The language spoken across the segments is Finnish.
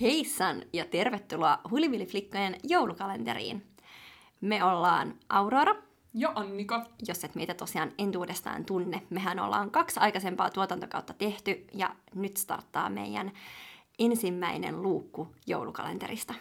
Heissan ja tervetuloa Hulivili-flikkojen joulukalenteriin. Me ollaan Aurora, Ja Annika. jos et meitä tosiaan entuudestaan tunne. Mehän ollaan kaksi aikaisempaa tuotantokautta tehty ja nyt starttaa meidän ensimmäinen luukku joulukalenterista.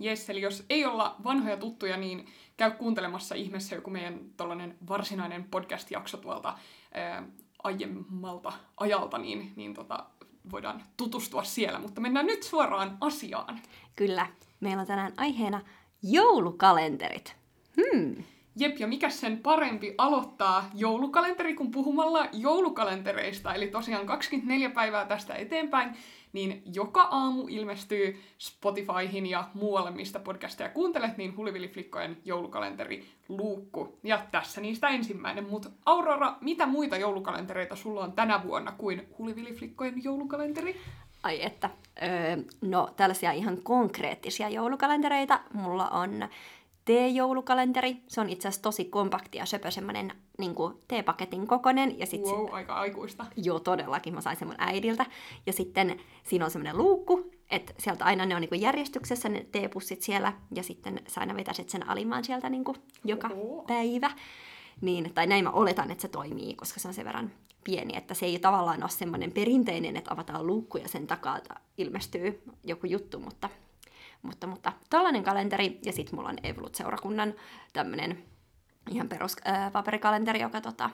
Jes, eli jos ei olla vanhoja tuttuja, niin käy kuuntelemassa ihmeessä joku meidän tollanen varsinainen podcast-jakso tuolta ää, aiemmalta ajalta, niin, niin tota, voidaan tutustua siellä. Mutta mennään nyt suoraan asiaan. Kyllä, meillä on tänään aiheena joulukalenterit. Hmm. Jep, ja mikä sen parempi aloittaa joulukalenteri kuin puhumalla joulukalentereista. Eli tosiaan 24 päivää tästä eteenpäin, niin joka aamu ilmestyy Spotifyhin ja muualle, mistä podcasteja kuuntelet, niin Hulivili-flikkojen joulukalenteri luukku. Ja tässä niistä ensimmäinen. Mutta Aurora, mitä muita joulukalentereita sulla on tänä vuonna kuin Hulivili-flikkojen joulukalenteri? Ai että. Öö, no tällaisia ihan konkreettisia joulukalentereita. Mulla on teejoulukalenteri. Se on itse asiassa tosi kompakti ja söpö, semmonen niin teepaketin kokonen. Ja sit Wow, aika aikuista. Joo, todellakin. Mä sain sen mun äidiltä. Ja sitten siinä on semmoinen luukku, että sieltä aina ne on niinku järjestyksessä ne teepussit siellä. Ja sitten sä aina vetäisit sen alimmaan sieltä niinku joka Oho. päivä. Niin, tai näin mä oletan, että se toimii, koska se on sen verran pieni, että se ei tavallaan ole semmoinen perinteinen, että avataan luukku ja sen takaa ilmestyy joku juttu, mutta, mutta, mutta tällainen kalenteri, ja sitten mulla on Evolut-seurakunnan tämmöinen ihan perus ää, paperikalenteri, joka tota,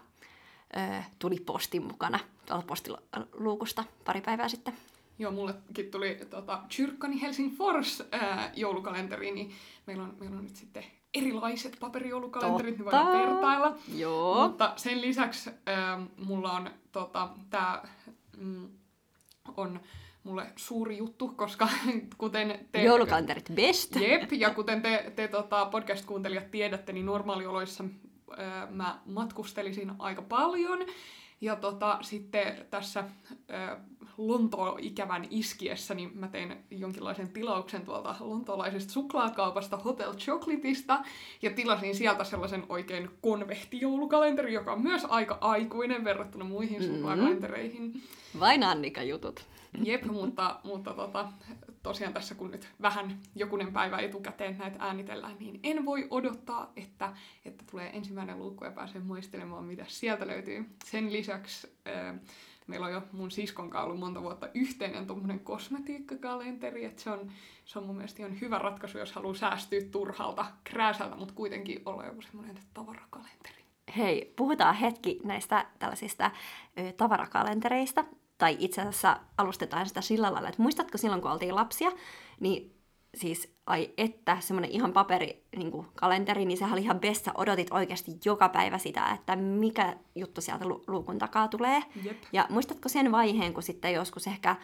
ää, tuli postin mukana tuolta postiluukusta pari päivää sitten. Joo, mullekin tuli tota, Kyrkkani Helsingfors ää, joulukalenteri, niin meillä on, meillä on nyt sitten erilaiset paperijoulukalenterit, niin voidaan Totta. vertailla. Joo. Mutta sen lisäksi ää, mulla on tota, tää mm, on mulle suuri juttu, koska kuten te... Joulukalenterit best. Jep, ja kuten te, te tota, podcast-kuuntelijat tiedätte, niin normaalioloissa ää, mä matkustelisin aika paljon. Ja tota, sitten tässä ää, Lontoon-ikävän iskiessä, niin mä tein jonkinlaisen tilauksen tuolta lontoolaisesta suklaakaupasta Hotel Chocolateista, ja tilasin sieltä sellaisen oikein konvehtijoulukalenteri, joka on myös aika aikuinen verrattuna muihin Mm. suklaakalentereihin. Vain Annika-jutut. Jep, mutta, mutta tota, tosiaan tässä kun nyt vähän jokunen päivä etukäteen näitä äänitellään, niin en voi odottaa, että, että tulee ensimmäinen luukku ja pääsee muistelemaan, mitä sieltä löytyy. Sen lisäksi ää, meillä on jo mun siskon ollut monta vuotta yhteinen tuommoinen kosmetiikkakalenteri, että se on, se on mun mielestä ihan hyvä ratkaisu, jos haluaa säästyä turhalta krääsältä, mutta kuitenkin olla joku semmoinen tavarakalenteri. Hei, puhutaan hetki näistä tällaisista ö, tavarakalentereista. Tai itse asiassa alustetaan sitä sillä lailla, että muistatko silloin, kun oltiin lapsia, niin siis ai että, semmoinen ihan paperi niin kuin kalenteri, niin sehän oli ihan best. Sä odotit oikeasti joka päivä sitä, että mikä juttu sieltä lu- luukun takaa tulee. Jep. Ja muistatko sen vaiheen, kun sitten joskus ehkä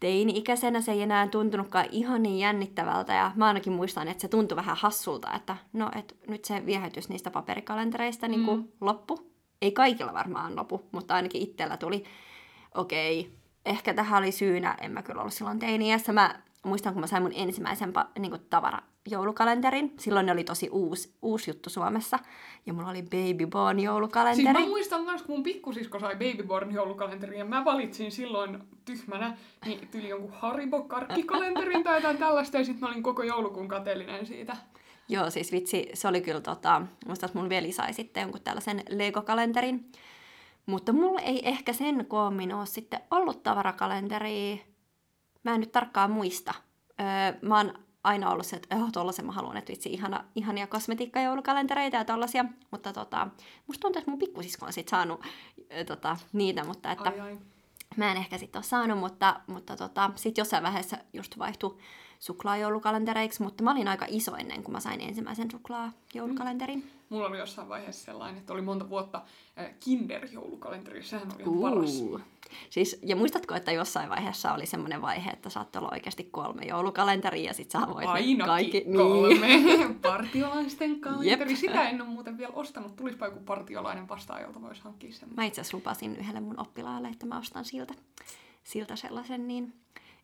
teini-ikäisenä se ei enää tuntunutkaan ihan niin jännittävältä, ja mä ainakin muistan, että se tuntui vähän hassulta, että no, et nyt se viehätys niistä paperikalentereista niin kuin Mm. loppu. Ei kaikilla varmaan lopu, mutta ainakin itsellä tuli, okei, ehkä tähän oli syynä, en mä kyllä ollut silloin teini-iässä. Mä muistan, kun mä sain mun ensimmäisen niin kuin tavara joulukalenterin. Silloin ne oli tosi uusi, uusi juttu Suomessa. Ja mulla oli Baby Born joulukalenteri. Siis mä muistan myös, kun mun pikkusisko sai Babyborn joulukalenterin ja mä valitsin silloin tyhmänä niin tyli jonkun Haribo karkkikalenterin tai jotain tällaista ja sitten mä olin koko joulukuun kateellinen siitä. Joo, siis vitsi, se oli kyllä tota, muistan, että mun veli sai sitten jonkun tällaisen Lego-kalenterin. Mutta mulla ei ehkä sen koommin ole sitten ollut tavarakalenteri. Mä en nyt tarkkaan muista. Öö, mä oon aina ollut se, että oh, tollasen mä haluan, että vitsi, ihana, ihania kosmetiikkajoulukalentereita ja tollasia. Mutta tota, musta tuntuu, että mun pikkusisko on sit saanut ö, tota, niitä, mutta että Ai ai. Mä en ehkä sitten ole saanut, mutta, mutta tota, sitten jossain vaiheessa just vaihtui suklaajoulukalentereiksi, mutta mä olin aika iso ennen kuin mä sain ensimmäisen suklaajoulukalenterin. Mulla oli jossain vaiheessa sellainen, että oli monta vuotta äh, Kinder-joulukalenteri. Sehän oli ihan paras. Siis, ja muistatko, että jossain vaiheessa oli semmoinen vaihe, että saattoi olla oikeasti kolme joulukalenteria ja sit sä voit Ainakin kaikki... kolme. Partiolaisten kalenteri. Jep. Sitä en ole muuten vielä ostanut. Tulispa joku partiolainen vastaan, jolta voisi hankkia sen. Mä itse asiassa lupasin yhdelle mun oppilaalle, että mä ostan siltä, siltä sellaisen, niin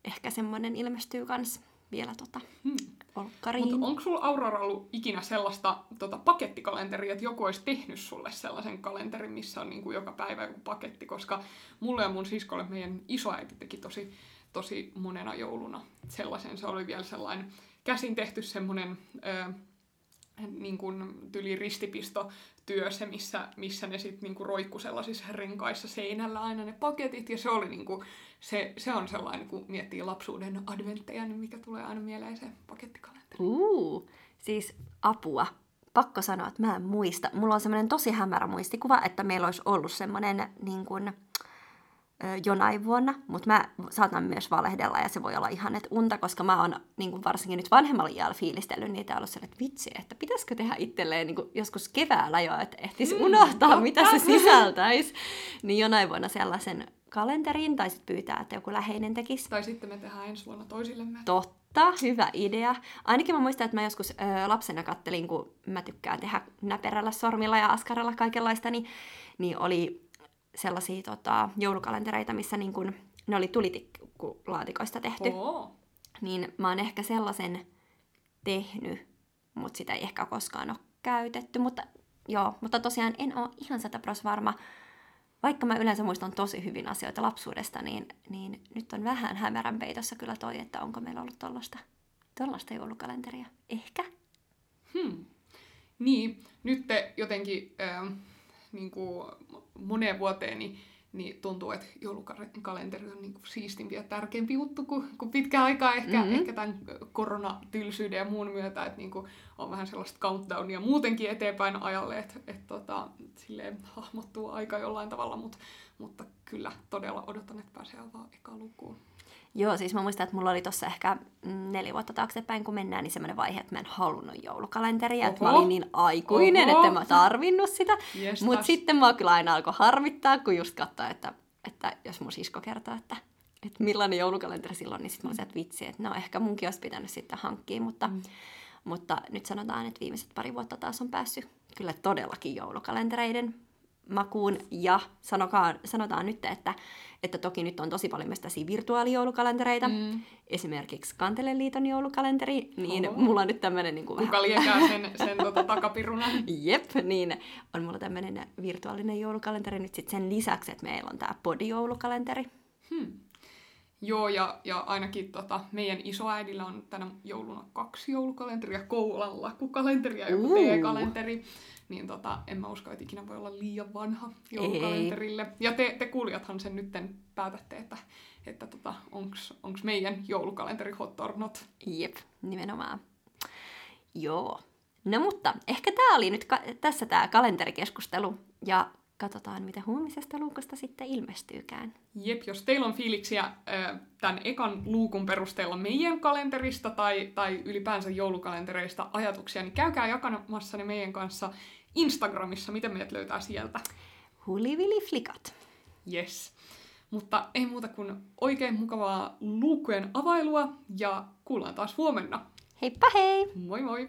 ehkä semmoinen ilmestyy kans vielä tota, Hmm. olkkariin. Mutta onko sulla Aurora ollut ikinä sellaista tota, pakettikalenteria, että joku olisi tehnyt sulle sellaisen kalenterin, missä on niin kuin joka päivä joku paketti, koska mulle ja mun siskolle meidän isoäiti teki tosi, tosi monena jouluna sellaisen. Se oli vielä sellainen käsin tehty semmoinen ö, niin kuin tyli ristipistotyö, se missä, missä ne sitten niinku roikku sellaisissa renkaissa seinällä aina ne paketit. Ja se oli niinku, se, se on sellainen, kun miettii lapsuuden adventteja, niin mikä tulee aina mieleen se pakettikalenteri. Uu, siis apua. Pakko sanoa, että mä en muista. Mulla on semmoinen tosi hämärä muistikuva, että meillä olisi ollut semmoinen niin kuin, jonain vuonna, mutta mä saatan myös valehdella ja se voi olla ihan et unta, koska mä oon niin kuin varsinkin nyt vanhemmalla iällä fiilistellyt niitä ja ollut sellainen, että vitsi, että pitäisikö tehdä itselleen niin kuin joskus keväällä jo, että ehtisi Mm, unohtaa, totta. mitä se sisältäisi. Niin jonain vuonna sellaisen kalenterin tai sitten pyytää, että joku läheinen tekisi. Tai sitten me tehdään ensi vuonna toisillemme. Totta, hyvä idea. Ainakin mä muistan, että mä joskus ö, lapsena kattelin, kun mä tykkään tehdä näperällä sormilla ja askarella kaikenlaista, niin, niin oli sellaisia tota, joulukalentereita, missä niin kun, ne oli tulitikkulaatikoista tehty. Oo. Niin mä oon ehkä sellaisen tehnyt, mutta sitä ei ehkä koskaan ole käytetty. Mutta joo, mutta tosiaan en ole ihan sata pros varma. Vaikka mä yleensä muistan tosi hyvin asioita lapsuudesta, niin, niin nyt on vähän hämärän peitossa kyllä toi, että onko meillä ollut tollaista, tollaista joulukalenteria. Ehkä. Hmm. Niin, nyt te jotenkin äh, niin kuin moneen vuoteen niin, niin tuntuu, että joulukalenteri on niin kuin siistimpi ja tärkeämpi juttu kuin, kuin pitkä aikaa ehkä, Mhm. mm-hmm. ehkä tämän koronatylsyyden ja muun myötä, että niin kuin on vähän sellaista countdownia muutenkin eteenpäin ajalle, että, että tota, silleen hahmottuu aika jollain tavalla, mutta, mutta kyllä todella odotan, että pääsee avaamaan eka lukuun. Joo, siis mä muistan, että mulla oli tossa ehkä mm, neljä vuotta taaksepäin, kun mennään, niin semmoinen vaihe, että mä en halunnut joulukalenteria, että mä Oho. olin niin aikuinen, Oho. että en mä tarvinnut sitä. Jestas. Mutta sitten mua kyllä aina alkoi harmittaa, kun just katsoin, että, että jos mun sisko kertoo, että, että millainen joulukalenteri silloin, niin sitten mä olisin, että vitsi, että no ehkä munkin olisi pitänyt sitten hankkia, mutta, mm. mutta nyt sanotaan, että viimeiset pari vuotta taas on päässyt kyllä todellakin joulukalentereiden makuun. Ja sanokaan, sanotaan nyt, että, että toki nyt on tosi paljon myös tällaisia virtuaalijoulukalentereita. Mm. Esimerkiksi Kanteleliiton joulukalenteri, niin Oho. mulla on nyt tämmöinen niin kuin Kuka liekää sen, sen tota, takapirunan? Jep, niin on mulla tämmöinen virtuaalinen joulukalenteri nyt sit sen lisäksi, että meillä on tämä podijoulukalenteri. Hmm. Joo, ja, ja ainakin tota, meidän isoäidillä on tänä jouluna kaksi joulukalenteria, Koulan lakukalenteri ja joku Uu. T-kalenteri. Niin tota, en mä usko, että ikinä voi olla liian vanha joulukalenterille. Ja te, te kuulijathan sen nytten päätätte, että, että tota, onks, onks meidän joulukalenteri hot or not. Jep, nimenomaan. Joo. No mutta ehkä tämä oli nyt ka- tässä tämä kalenterikeskustelu ja katsotaan, mitä huomisesta luukusta sitten ilmestyykään. Jep, jos teillä on fiiliksiä ö, tämän ekan luukun perusteella meidän kalenterista tai, tai ylipäänsä joulukalentereista ajatuksia, niin käykää jakamassa ne meidän kanssa Instagramissa, miten meidät löytää sieltä. Hulivili flikat. Yes. Mutta ei muuta kuin oikein mukavaa luukkujen availua ja kuullaan taas huomenna. Heippa hei! Moi moi!